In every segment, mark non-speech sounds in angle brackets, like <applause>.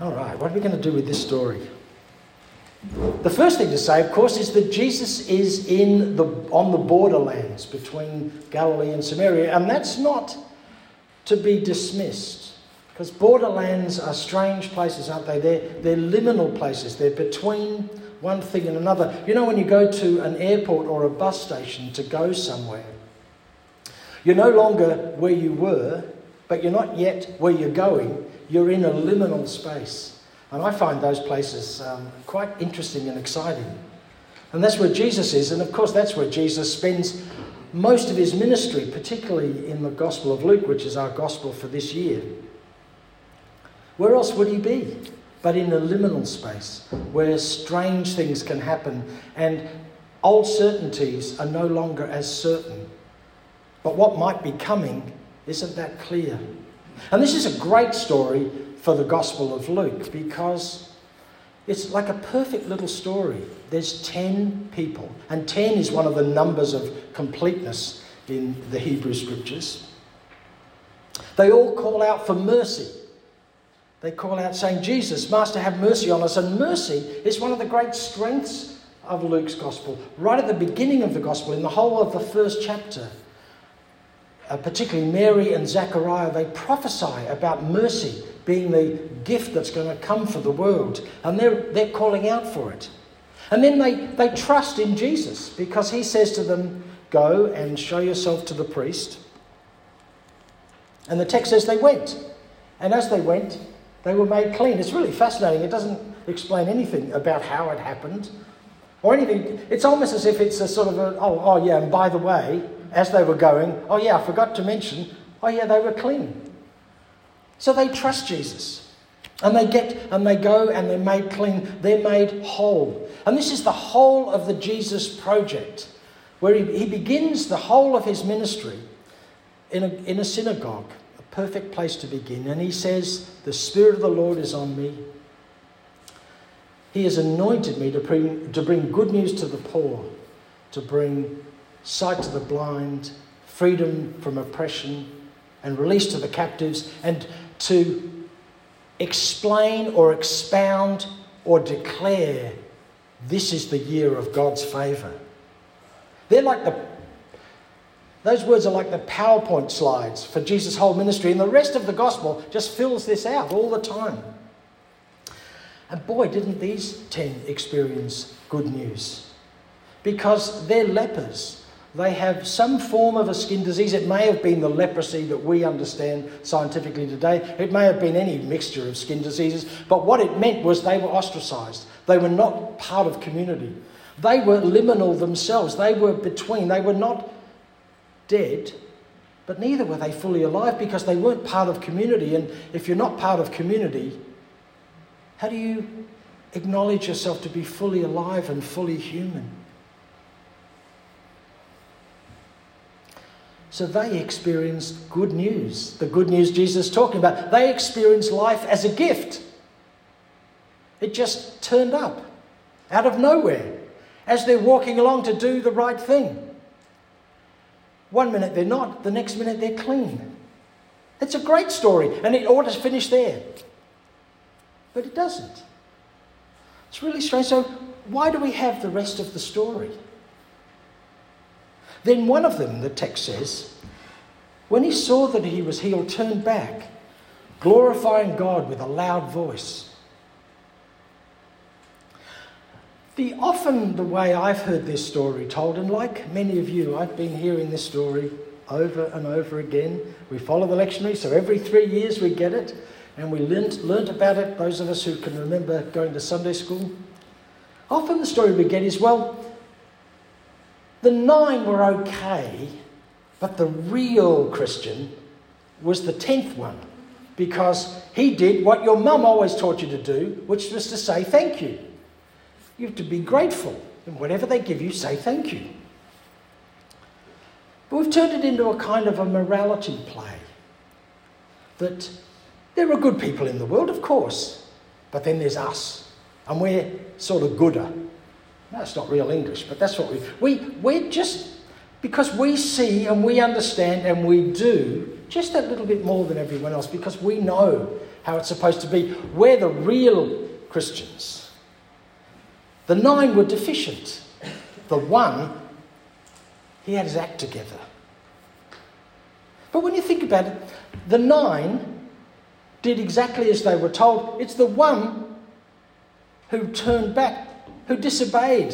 All right, what are we going to do with this story? The first thing to say, of course, is that Jesus is in the, on the borderlands between Galilee and Samaria, and that's not to be dismissed. Because borderlands are strange places, aren't they? They're, they're liminal places, they're between one thing and another. You know, when you go to an airport or a bus station to go somewhere, you're no longer where you were, but you're not yet where you're going. You're in a liminal space. And I find those places um, quite interesting and exciting. And that's where Jesus is. And of course, that's where Jesus spends most of his ministry, particularly in the Gospel of Luke, which is our Gospel for this year. Where else would he be? But in a liminal space where strange things can happen and old certainties are no longer as certain. But what might be coming isn't that clear. And this is a great story for the Gospel of Luke because it's like a perfect little story. There's 10 people, and 10 is one of the numbers of completeness in the Hebrew scriptures. They all call out for mercy. They call out saying, Jesus, Master, have mercy on us. And mercy is one of the great strengths of Luke's gospel. Right at the beginning of the gospel, in the whole of the first chapter, uh, particularly Mary and Zechariah, they prophesy about mercy being the gift that's going to come for the world. And they're, they're calling out for it. And then they, they trust in Jesus because he says to them, Go and show yourself to the priest. And the text says they went. And as they went, they were made clean. It's really fascinating. It doesn't explain anything about how it happened or anything. It's almost as if it's a sort of a, oh, oh yeah, and by the way, as they were going, oh yeah, I forgot to mention, oh yeah, they were clean. So they trust Jesus. And they get and they go and they're made clean, they're made whole. And this is the whole of the Jesus project, where he, he begins the whole of his ministry in a, in a synagogue, a perfect place to begin. And he says, The Spirit of the Lord is on me. He has anointed me to bring, to bring good news to the poor, to bring sight to the blind, freedom from oppression, and release to the captives, and to explain or expound or declare this is the year of God's favour. They're like the those words are like the PowerPoint slides for Jesus' whole ministry, and the rest of the gospel just fills this out all the time. And boy, didn't these 10 experience good news. Because they're lepers. They have some form of a skin disease. It may have been the leprosy that we understand scientifically today. It may have been any mixture of skin diseases. But what it meant was they were ostracized. They were not part of community. They were liminal themselves. They were between. They were not dead, but neither were they fully alive because they weren't part of community. And if you're not part of community, how do you acknowledge yourself to be fully alive and fully human? So they experienced good news, the good news Jesus is talking about. They experienced life as a gift. It just turned up out of nowhere as they're walking along to do the right thing. One minute they're not, the next minute they're clean. It's a great story, and it ought to finish there. But it doesn't. It's really strange. So, why do we have the rest of the story? Then one of them, the text says, when he saw that he was healed, turned back, glorifying God with a loud voice. The often the way I've heard this story told, and like many of you, I've been hearing this story over and over again. We follow the lectionary, so every three years we get it, and we learnt, learnt about it, those of us who can remember going to Sunday school. Often the story we get is well, the nine were okay, but the real Christian was the tenth one because he did what your mum always taught you to do, which was to say thank you. You have to be grateful. And whatever they give you, say thank you. But we've turned it into a kind of a morality play. That there are good people in the world, of course, but then there's us. And we're sort of gooder. That's not real English, but that's what we, we, we're just, because we see and we understand and we do just a little bit more than everyone else, because we know how it's supposed to be. We're the real Christians. The nine were deficient. The one, he had his act together. But when you think about it, the nine did exactly as they were told. It's the one who turned back, who disobeyed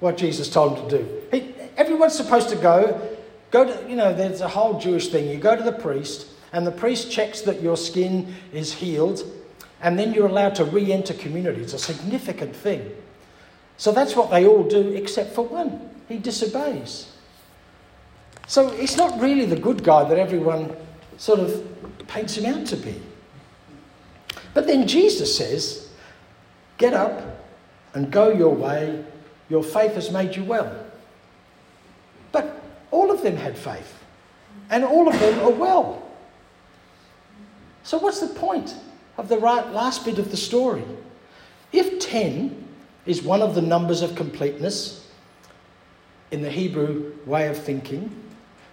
what Jesus told him to do. He, everyone's supposed to go, go to, you know, there's a whole Jewish thing. You go to the priest, and the priest checks that your skin is healed, and then you're allowed to re enter community. It's a significant thing. So that's what they all do, except for one. He disobeys. So he's not really the good guy that everyone sort of paints him out to be. But then Jesus says, Get up and go your way. Your faith has made you well. But all of them had faith, and all of them are well. So, what's the point of the right last bit of the story? If 10 is one of the numbers of completeness in the Hebrew way of thinking,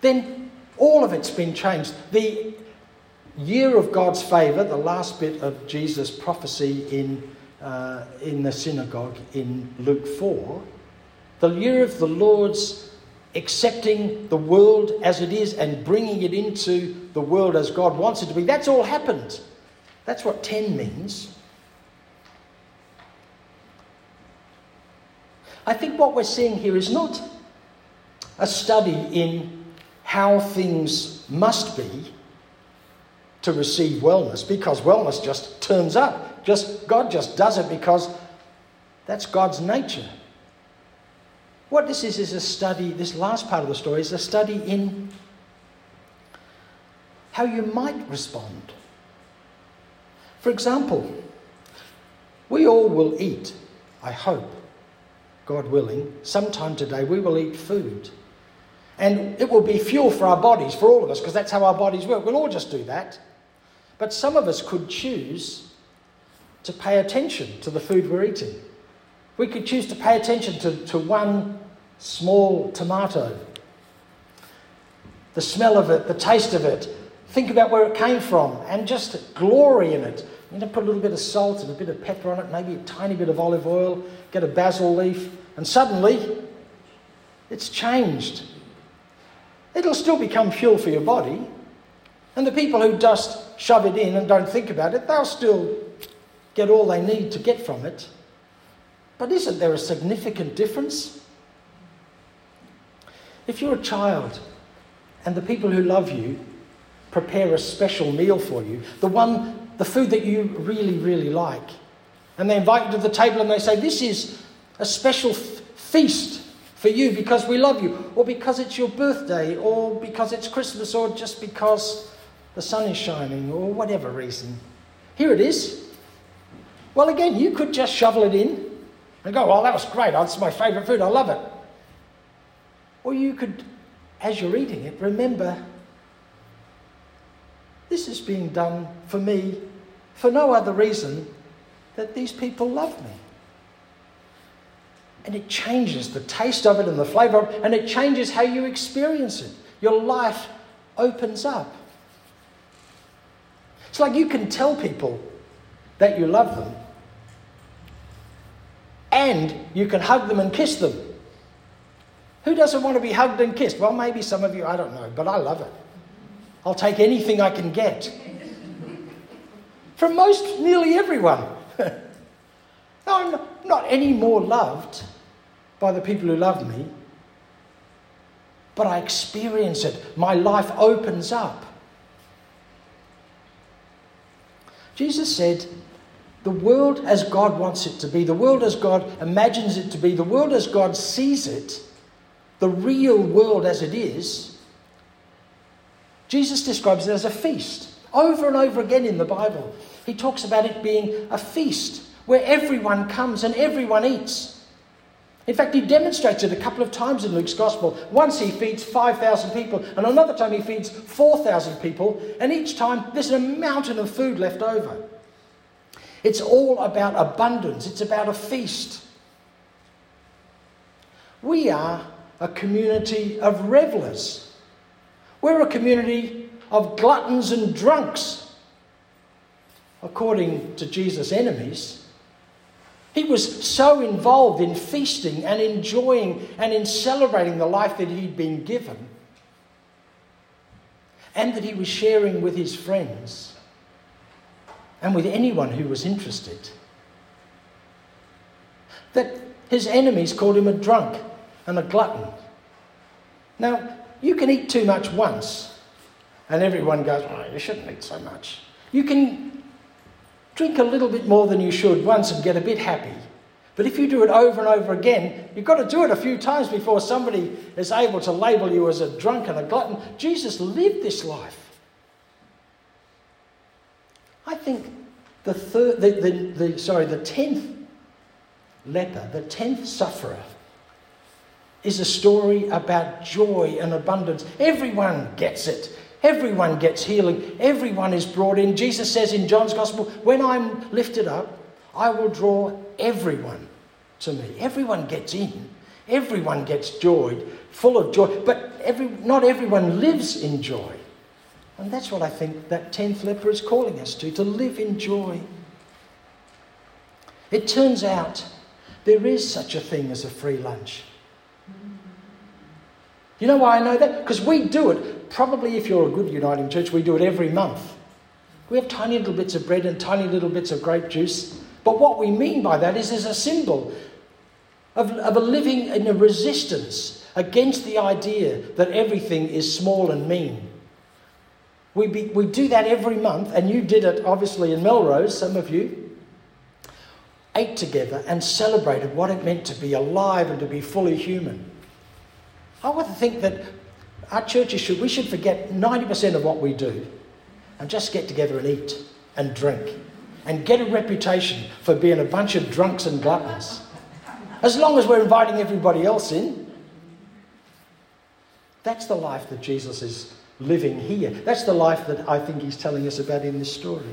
then all of it's been changed. The year of God's favour, the last bit of Jesus' prophecy in, uh, in the synagogue in Luke 4, the year of the Lord's accepting the world as it is and bringing it into the world as God wants it to be, that's all happened. That's what 10 means. I think what we're seeing here is not a study in how things must be to receive wellness because wellness just turns up. Just God just does it because that's God's nature. What this is is a study, this last part of the story is a study in how you might respond. For example, we all will eat, I hope, God willing, sometime today we will eat food. And it will be fuel for our bodies, for all of us, because that's how our bodies work. We'll all just do that. But some of us could choose to pay attention to the food we're eating. We could choose to pay attention to, to one small tomato, the smell of it, the taste of it, think about where it came from, and just glory in it. You know, put a little bit of salt and a bit of pepper on it, maybe a tiny bit of olive oil, get a basil leaf, and suddenly it's changed. It'll still become fuel for your body. And the people who just shove it in and don't think about it, they'll still get all they need to get from it. But isn't there a significant difference? If you're a child and the people who love you prepare a special meal for you, the one, the food that you really, really like, and they invite you to the table and they say, This is a special f- feast for you because we love you, or because it's your birthday, or because it's Christmas, or just because the sun is shining, or whatever reason. Here it is. Well, again, you could just shovel it in and go, Well, that was great. That's my favourite food. I love it. Or you could, as you're eating it, remember this is being done for me for no other reason that these people love me. And it changes the taste of it and the flavour of it, and it changes how you experience it. Your life opens up. It's like you can tell people that you love them, and you can hug them and kiss them. Who doesn't want to be hugged and kissed? Well, maybe some of you, I don't know, but I love it. I'll take anything I can get. From most, nearly everyone. <laughs> I'm not any more loved by the people who love me, but I experience it. My life opens up. Jesus said, the world as God wants it to be, the world as God imagines it to be, the world as God sees it, the real world as it is, Jesus describes it as a feast. Over and over again in the Bible, he talks about it being a feast where everyone comes and everyone eats. In fact, he demonstrates it a couple of times in Luke's Gospel. Once he feeds 5,000 people, and another time he feeds 4,000 people, and each time there's a mountain of food left over. It's all about abundance, it's about a feast. We are a community of revelers. We're a community of gluttons and drunks. according to Jesus' enemies. He was so involved in feasting and enjoying and in celebrating the life that he'd been given and that he was sharing with his friends and with anyone who was interested. That his enemies called him a drunk and a glutton. Now, you can eat too much once, and everyone goes, oh, you shouldn't eat so much. You can drink a little bit more than you should once and get a bit happy. But if you do it over and over again, you've got to do it a few times before somebody is able to label you as a drunk and a glutton. Jesus lived this life. I think the third, the, the, the sorry, the tenth leper, the tenth sufferer, is a story about joy and abundance. Everyone gets it. Everyone gets healing. Everyone is brought in. Jesus says in John's Gospel, When I'm lifted up, I will draw everyone to me. Everyone gets in. Everyone gets joy, full of joy. But every, not everyone lives in joy. And that's what I think that tenth leper is calling us to, to live in joy. It turns out there is such a thing as a free lunch. You know why I know that? Because we do it. Probably if you're a good Uniting Church, we do it every month. We have tiny little bits of bread and tiny little bits of grape juice. But what we mean by that is as a symbol of, of a living in a resistance against the idea that everything is small and mean. We, be, we do that every month, and you did it obviously in Melrose, some of you ate together and celebrated what it meant to be alive and to be fully human. I to think that our churches should, we should forget 90% of what we do and just get together and eat and drink and get a reputation for being a bunch of drunks and gluttons. As long as we're inviting everybody else in. That's the life that Jesus is living here. That's the life that I think he's telling us about in this story.